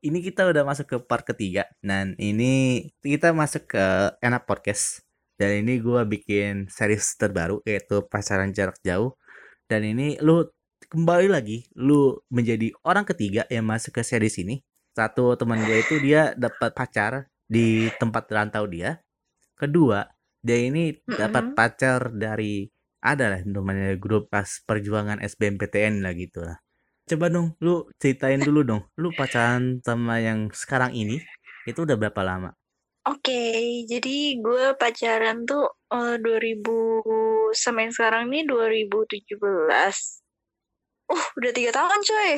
ini kita udah masuk ke part ketiga dan ini kita masuk ke enak podcast. Dan ini gua bikin series terbaru yaitu pacaran jarak jauh. Dan ini lu kembali lagi lu menjadi orang ketiga yang masuk ke series ini. Satu teman gue itu dia dapat pacar di tempat rantau dia. Kedua dia ini dapat pacar dari ada lah namanya grup pas perjuangan SBMPTN lah gitu lah coba dong lu ceritain dulu dong lu pacaran sama yang sekarang ini itu udah berapa lama Oke, jadi gue pacaran tuh eh, 2000 sampai sekarang nih 2017. Uh, udah tiga tahun coy.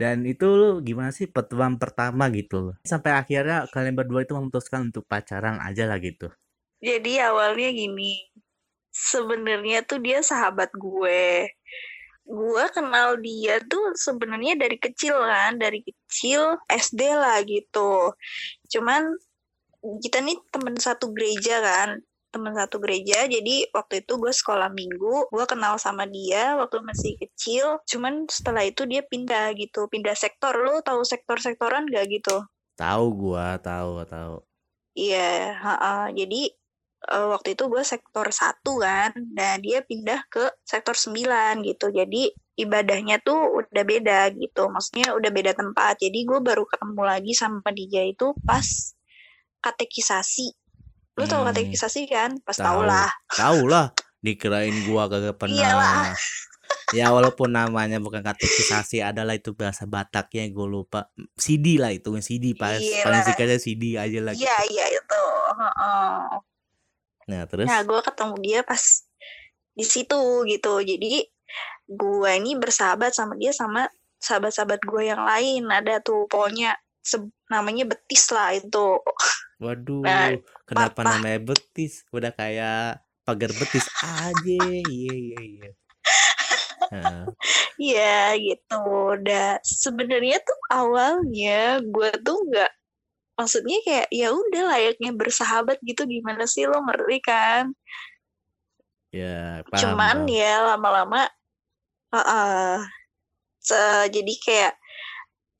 dan itu lu gimana sih pertemuan pertama gitu loh sampai akhirnya kalian berdua itu memutuskan untuk pacaran aja lah gitu Jadi awalnya gini, sebenarnya tuh dia sahabat gue. Gue kenal dia tuh sebenarnya dari kecil kan, dari kecil SD lah gitu. Cuman kita nih temen satu gereja kan, temen satu gereja. Jadi waktu itu gue sekolah minggu, gue kenal sama dia waktu masih kecil. Cuman setelah itu dia pindah gitu, pindah sektor. Lo tahu sektor-sektoran gak gitu? tahu gua tahu tahu Iya, ha-ha. jadi eh, waktu itu gue sektor satu kan, nah dia pindah ke sektor 9 gitu. Jadi ibadahnya tuh udah beda gitu, maksudnya udah beda tempat. Jadi gue baru ketemu lagi sama dia itu pas katekisasi. Lu tau Hmm, katekisasi kan? Pas tau lah. tahu lah dikirain gua kagak Iyalah. pernah ya walaupun namanya bukan katekisasi adalah itu bahasa Bataknya gue lupa CD lah itu CD pas paling singkatnya CD aja lah gitu. Iya, iya itu. Ha-ha. Nah terus Nah, gue ketemu dia pas di situ gitu. Jadi gue ini bersahabat sama dia sama sahabat-sahabat gue yang lain. Ada tuh pokoknya namanya betis lah itu. waduh Nah, kenapa papa. namanya betis udah kayak pagar betis aja iya iya iya Nah, Iya gitu. Udah sebenarnya tuh awalnya gue tuh nggak maksudnya kayak ya udah layaknya bersahabat gitu gimana sih lo ngerti kan? ya paham Cuman paham. ya lama-lama uh, se- jadi kayak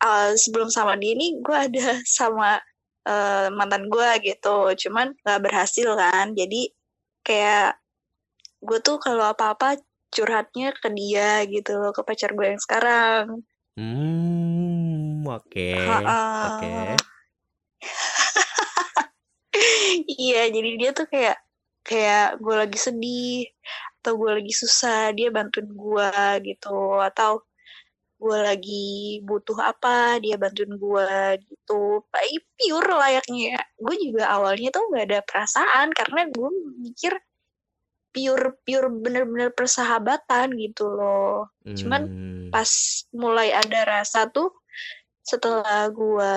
uh, sebelum sama dia nih gue ada sama uh, mantan gue gitu. Cuman nggak berhasil kan. Jadi kayak gue tuh kalau apa-apa curhatnya ke dia gitu loh, ke pacar gue yang sekarang. hmm oke Ha-ha. oke Iya, jadi dia tuh kayak kayak gue lagi sedih atau gue lagi susah, dia bantuin gue gitu atau gue lagi butuh apa, dia bantuin gue gitu. Tapi pure layaknya. Gue juga awalnya tuh gak ada perasaan karena gue mikir pure pure bener-bener persahabatan gitu loh. Cuman Hmm, pas mulai ada rasa tuh setelah gua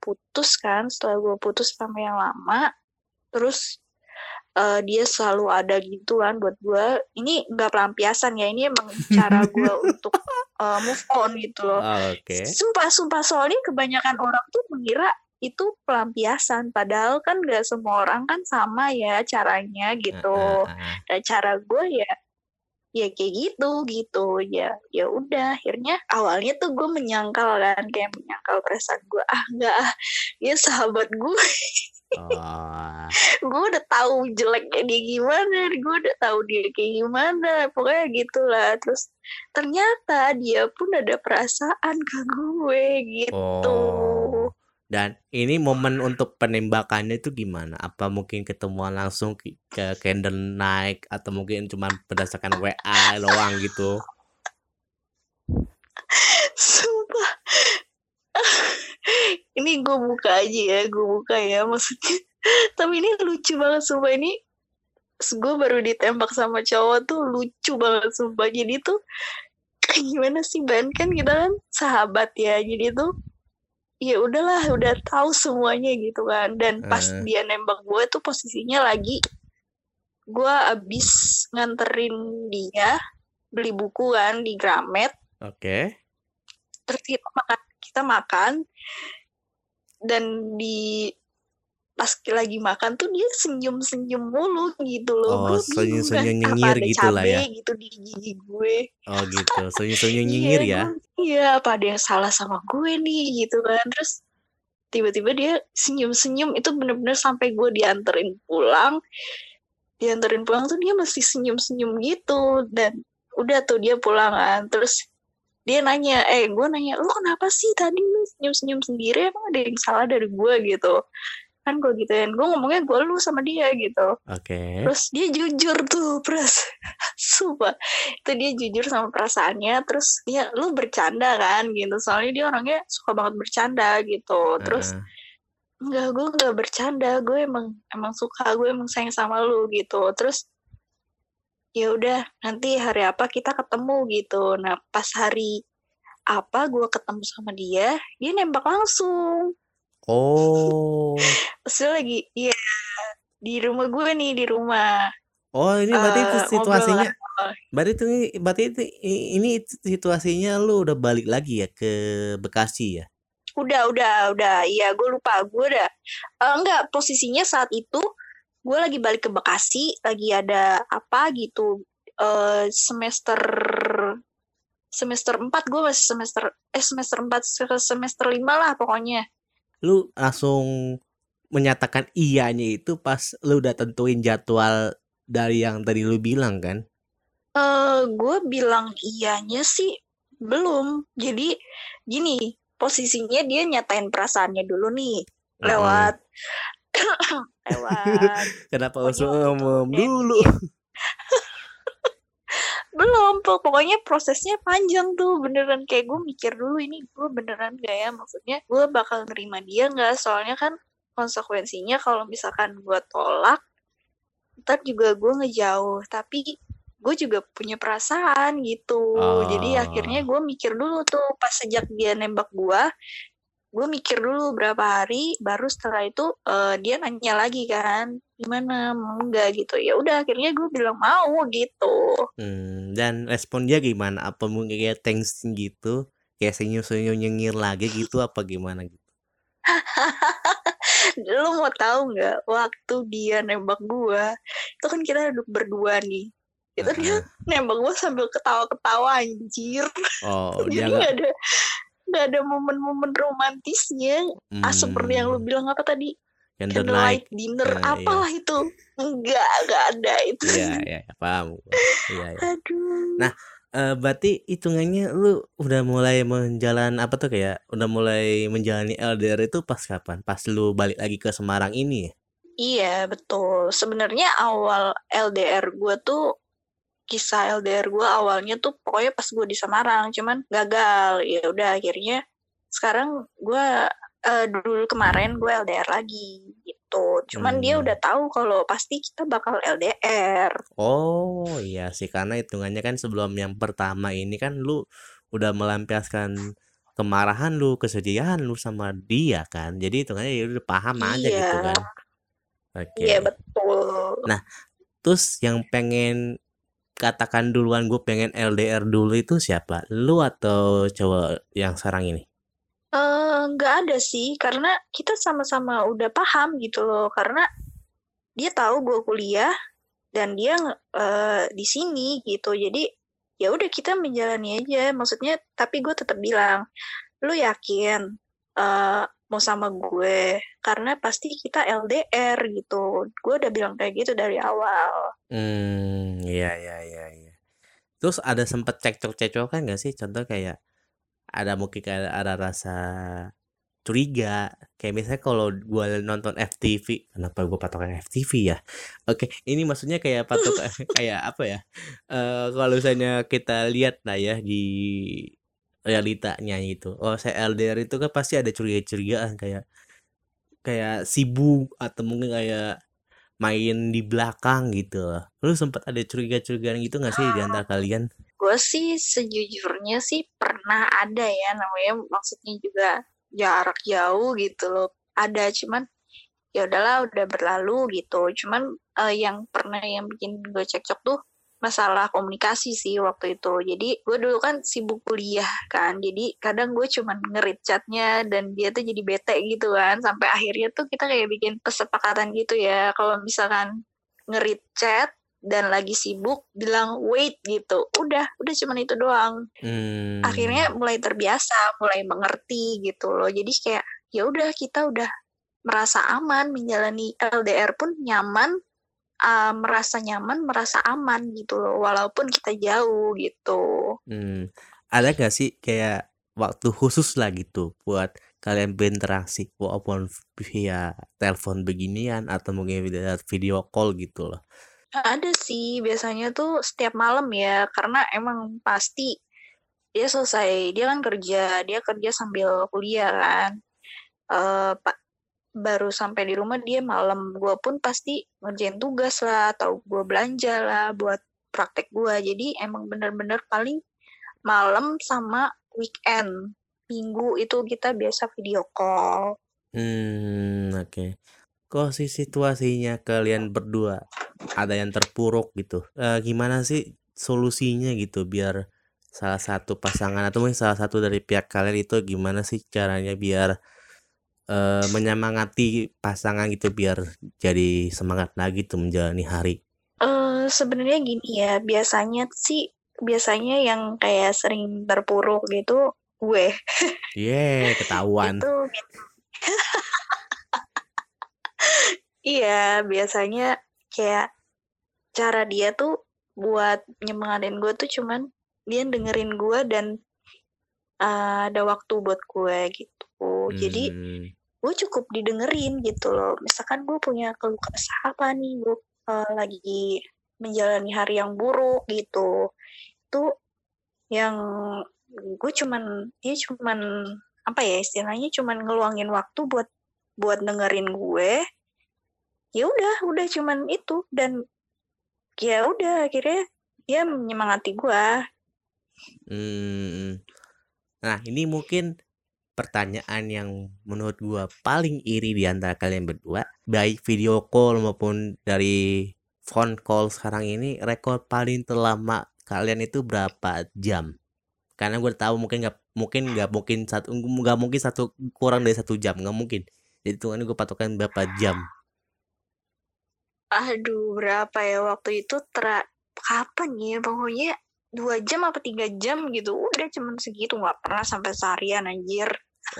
putus kan setelah gua putus sama yang lama terus eh, dia selalu ada gitu kan buat gua. Ini nggak pelampiasan ya ini emang cara gua untuk eh, move on gitu loh. Oke. Sumpah sumpah soalnya kebanyakan orang tuh mengira itu pelampiasan padahal kan nggak semua orang kan sama ya caranya gitu. Ah, ah, ah. dan cara gue ya ya kayak gitu gitu. Ya ya udah akhirnya awalnya tuh gue menyangkal kan kayak menyangkal perasaan gue ah enggak ah dia sahabat gue oh. Gue udah tahu jeleknya dia gimana gue udah tahu dia kayak gimana pokoknya gitulah. Terus ternyata dia pun ada perasaan ke gue gitu. Oh. Dan ini momen untuk penembakannya itu gimana? Apa mungkin ketemuan langsung ke, Candle Night atau mungkin cuma berdasarkan WA doang gitu? Sumpah. ini gue buka aja ya, gue buka ya maksudnya. Tapi ini lucu banget sumpah ini. Gue baru ditembak sama cowok tuh lucu banget sumpah. Jadi tuh gimana sih Ban kan kita kan sahabat ya. Jadi tuh ya udahlah udah tahu semuanya gitu kan. Dan pas Eh. dia nembak gue tuh posisinya lagi gue abis nganterin dia beli buku kan di Gramet Oke. terus kita makan kita makan dan di pas lagi makan tuh dia senyum-senyum mulu gitu loh. Oh, senyum-senyum apa nyengir gitu lah ya. gitu di gigi gue. Oh gitu, senyum-senyum Iya, nyengir ya. iya apa ada yang salah sama gue nih gitu kan. Terus tiba-tiba dia senyum-senyum itu bener-bener sampai gue dianterin pulang. Dianterin pulang tuh dia masih senyum-senyum gitu dan udah tuh dia pulang kan. Terus dia nanya, eh gue nanya, lu kenapa sih tadi lu senyum-senyum sendiri? Emang ada yang salah dari gue gitu? Kan gue gituin, gue ngomongnya gue lu sama dia gitu. Oke. Terus dia jujur tuh, pras. Sumpah. Itu dia jujur sama perasaannya. Terus ya lu bercanda kan gitu. Soalnya dia orangnya suka banget bercanda gitu. Terus Heeh. enggak, gue enggak bercanda. Gue emang emang suka, gue emang sayang sama lu gitu. Terus ya udah nanti hari apa kita ketemu gitu. Nah pas hari apa gue ketemu sama dia, dia nembak langsung. Oh. Terus lagi, iya di rumah gue nih di rumah. Oh, ini berarti itu Eh, situasinya lah. berarti itu berarti itu ini situasinya lu udah balik lagi ya ke Bekasi ya? Udah, udah, udah. Iya, gue lupa. Gue udah. Eh, enggak, posisinya saat itu gue lagi balik ke Bekasi, lagi ada apa gitu. eh semester semester 4 gue masih semester eh semester 4 se- semester 5 lah pokoknya. Lu langsung menyatakan iyanya itu pas lu udah tentuin jadwal dari yang tadi lu bilang kan? Eh gue bilang iyanya sih belum. Jadi gini, posisinya dia nyatain perasaannya dulu nih Mm-mm. lewat lewat Kenapa waktu ngomong dulu? belum pok- pokoknya prosesnya panjang tuh. Beneran kayak gue mikir dulu ini gue beneran gak ya? Maksudnya gue bakal nerima dia nggak? Soalnya kan konsekuensinya kalau misalkan gue tolak ntar juga gue ngejauh. Tapi gue juga punya perasaan gitu. Jadi akhirnya Oh. gue mikir dulu tuh. Pas sejak dia nembak gue gue mikir dulu berapa hari baru setelah itu eh, dia nanya lagi kan gimana mau nggak? Gitu. Ya udah akhirnya gue bilang mau gitu. Hmm, dan respon dia gimana? Apa mungkin kayak thanks gitu? Kayak senyum-senyum nyengir lagi gitu apa gimana gitu? lu mau tahu nggak waktu dia nembak gua? Itu kan kita duduk berdua nih. Itu dia nembak gua sambil ketawa-ketawa anjir. Oh, dia jadi nggak ada nggak ada momen-momen romantisnya ah seperti yang lu hmm, bilang apa tadi candlelight. candlelight dinner iya. apalah itu enggak enggak ada itu Iya, iya, iya, paham. Iya, iya. aduh Nah, eh, berarti hitungannya lu udah mulai menjalan apa tuh kayak udah mulai menjalani LDR itu pas kapan? Pas lu balik lagi ke Semarang ini ya? Iya, betul. Sebenarnya awal LDR gue tuh kisah LDR gue awalnya tuh pokoknya pas gue di Semarang, cuman gagal. Ya udah akhirnya sekarang gue eh, dulu kemarin gue LDR lagi gitu. Cuman dia Hmm. udah tahu kalau pasti kita bakal LDR. Oh, iya sih karena hitungannya kan sebelum yang pertama ini kan lu udah melampiaskan kemarahan lu, kesedihan lu sama dia kan. Jadi hitungannya ya udah paham aja Iya, gitu kan. iya Oke. betul. Nah, terus yang pengen katakan duluan gue pengen LDR dulu itu siapa? Lu atau cowok yang sekarang ini? Eh, nggak ada sih, karena kita sama-sama udah paham gitu loh. Karena dia tahu gue kuliah dan dia eh, di sini gitu. Jadi ya udah kita menjalani aja. Maksudnya, tapi gue tetap bilang, lu yakin eh, mau sama gue? Karena pasti kita LDR gitu. Gue udah bilang kayak gitu dari awal. Hmm, iya iya iya iya. Terus ada sempet cekcok-cekcokan gak sih? Contoh kayak ada mungkin kayak ada rasa curiga. Kayak misalnya kalau gue nonton FTV, kenapa gue patokan FTV ya? Oke, ini maksudnya kayak patok kayak apa ya? Eh kalau misalnya kita lihat lah ya di realitanya itu. Oh, saya LDR itu kan pasti ada curiga-curigaan kayak kayak sibuk atau mungkin kayak main di belakang gitu loh. Lu sempat ada curiga-curigaan gitu gak sih di antara kalian? Gue sih sejujurnya sih pernah ada ya namanya maksudnya juga jarak jauh gitu loh. Ada cuman ya udahlah udah berlalu gitu. Cuman eh, yang pernah yang bikin gue cekcok tuh masalah komunikasi sih waktu itu. Jadi gue dulu kan sibuk kuliah kan. Jadi kadang gue cuman ngerit chatnya dan dia tuh jadi bete gitu kan. Sampai akhirnya tuh kita kayak bikin kesepakatan gitu ya. Kalau misalkan ngerit chat dan lagi sibuk bilang wait gitu. Udah, udah cuman itu doang. Hmm. Akhirnya mulai terbiasa, mulai mengerti gitu loh. Jadi kayak ya udah kita udah merasa aman menjalani LDR pun nyaman uh, merasa nyaman, merasa aman gitu loh, walaupun kita jauh gitu. Hmm, ada gak sih kayak waktu khusus lah gitu buat kalian berinteraksi walaupun via telepon beginian atau mungkin via video call gitu loh? Ada sih, biasanya tuh setiap malam ya, karena emang pasti dia selesai, dia kan kerja, dia kerja sambil kuliah kan. Uh, pak baru sampai di rumah dia malam. Gue pun pasti ngerjain tugas lah atau gue belanja lah buat praktek gue jadi emang bener-bener paling malam sama weekend. Minggu itu kita biasa video call. Hmm oke. Okay. kok sih situasinya kalian berdua ada yang terpuruk gitu? E, gimana sih solusinya gitu biar salah satu pasangan atau mungkin salah satu dari pihak kalian itu gimana sih caranya biar uh, menyemangati pasangan gitu biar jadi semangat lagi tuh menjalani hari? Uh, sebenarnya gini ya, biasanya sih biasanya yang kayak sering terpuruk gitu gue. Iya, yeah, ketahuan. itu, iya, biasanya kayak cara dia tuh buat nyemangatin gue tuh cuman dia dengerin gue dan uh, ada waktu buat gue gitu. Hmm. Jadi gue cukup didengerin gitu loh. Misalkan gue punya keluh kesah apa nih, gue uh, lagi menjalani hari yang buruk gitu. Itu yang gue cuman dia cuman apa ya istilahnya cuman ngeluangin waktu buat buat dengerin gue ya udah udah cuman itu dan ya udah akhirnya dia menyemangati gue hmm. nah ini mungkin pertanyaan yang menurut gua paling iri di antara kalian berdua, baik video call maupun dari phone call sekarang ini, rekor paling terlama kalian itu berapa jam? Karena gue tahu mungkin nggak mungkin nggak mungkin satu nggak mungkin satu kurang dari satu jam nggak mungkin. Jadi tuh gue patokan berapa jam? Aduh berapa ya waktu itu ter kapan ya pokoknya dua jam apa tiga jam gitu. Udah cuman segitu nggak pernah sampai seharian anjir.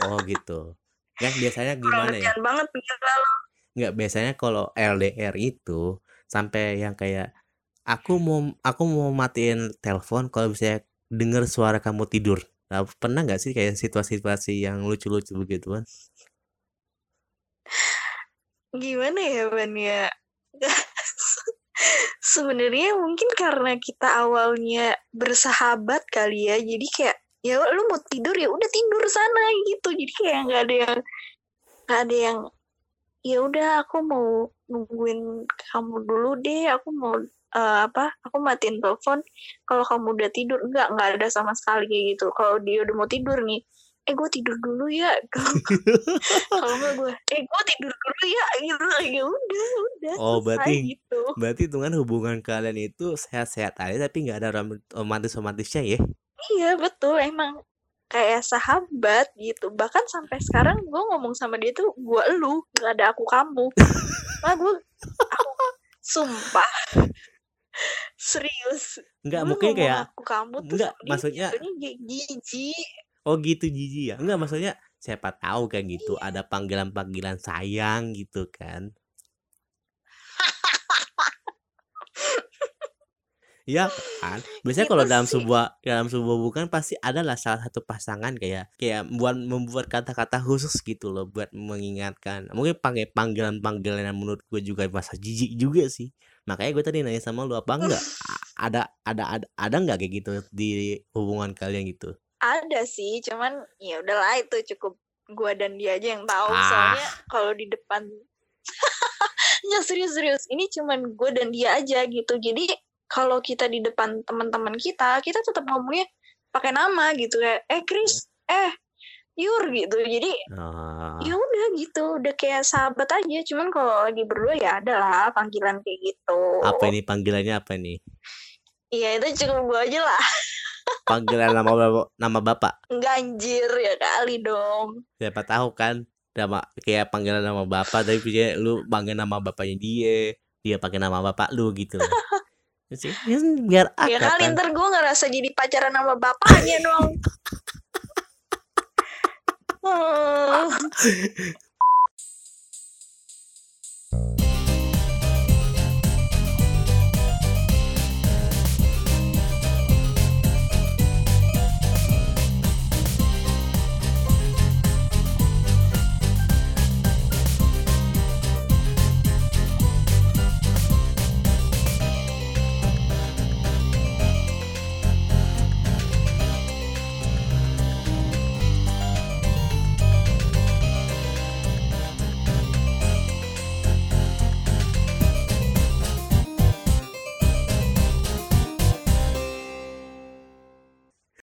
Oh gitu. Kan biasanya gimana ya? banget nggak biasanya kalau LDR itu sampai yang kayak aku mau aku mau matiin telepon kalau bisa dengar suara kamu tidur. Nah, pernah nggak sih kayak situasi-situasi yang lucu-lucu begitu kan gimana ya Ban ya sebenarnya mungkin karena kita awalnya bersahabat kali ya jadi kayak ya lu mau tidur ya udah tidur sana gitu. Jadi kayak nggak ada yang nggak ada yang ya udah aku mau nungguin kamu dulu deh. Aku mau uh, apa aku matiin telepon. Kalau kamu udah tidur enggak nggak ada sama sekali kayak gitu. Kalau dia udah mau tidur nih eh gue tidur dulu ya. Kalau nggak gue eh gue tidur dulu ya. Gitu ya udah udah oh berarti gitu. berarti kan hubungan kalian itu sehat-sehat aja tapi nggak ada romantis romantisnya ya? Iya betul. Emang kayak sahabat gitu. Bahkan sampai sekarang gue ngomong sama dia tuh gue lu nggak ada aku kamu. Nah gue aku sumpah. Serius. Nggak mungkin kayak aku kamu tuh nggak maksudnya jijik oh gitu jijik ya nggak maksudnya siapa tahu kayak gitu iya. ada panggilan panggilan sayang gitu kan Iya kan? Biasanya kalau dalam sebuah dalam sebuah hubungan pasti ada lah salah satu pasangan kayak kayak buat membuat kata-kata khusus gitu loh buat mengingatkan. Mungkin panggil panggilan-panggilan yang menurut gue juga masa jijik juga sih. Makanya gue tadi nanya sama lu apa enggak? ada ada ada ada enggak kayak gitu di hubungan kalian gitu? Ada sih, cuman ya udahlah itu cukup gue dan dia aja yang tahu. Ah. Soalnya kalau di depan ya serius-serius ini cuman gue dan dia aja gitu. Jadi kalau kita di depan teman-teman kita kita tetap ngomongnya pakai nama gitu ya eh Chris eh Yur gitu jadi uh. ya udah gitu udah kayak sahabat aja cuman kalau lagi berdua ya ada lah panggilan kayak gitu apa ini panggilannya apa nih Iya itu cukup gue aja lah. panggilan nama nama bapak? Ganjir ya kali dong. Siapa tahu kan nama kayak panggilan nama bapak tapi dia lu panggil nama bapaknya dia, dia pakai nama bapak lu gitu. Ya ya sih biar ya akrab. Ya kali kan? ntar gue ngerasa jadi pacaran nama bapaknya dong. oh.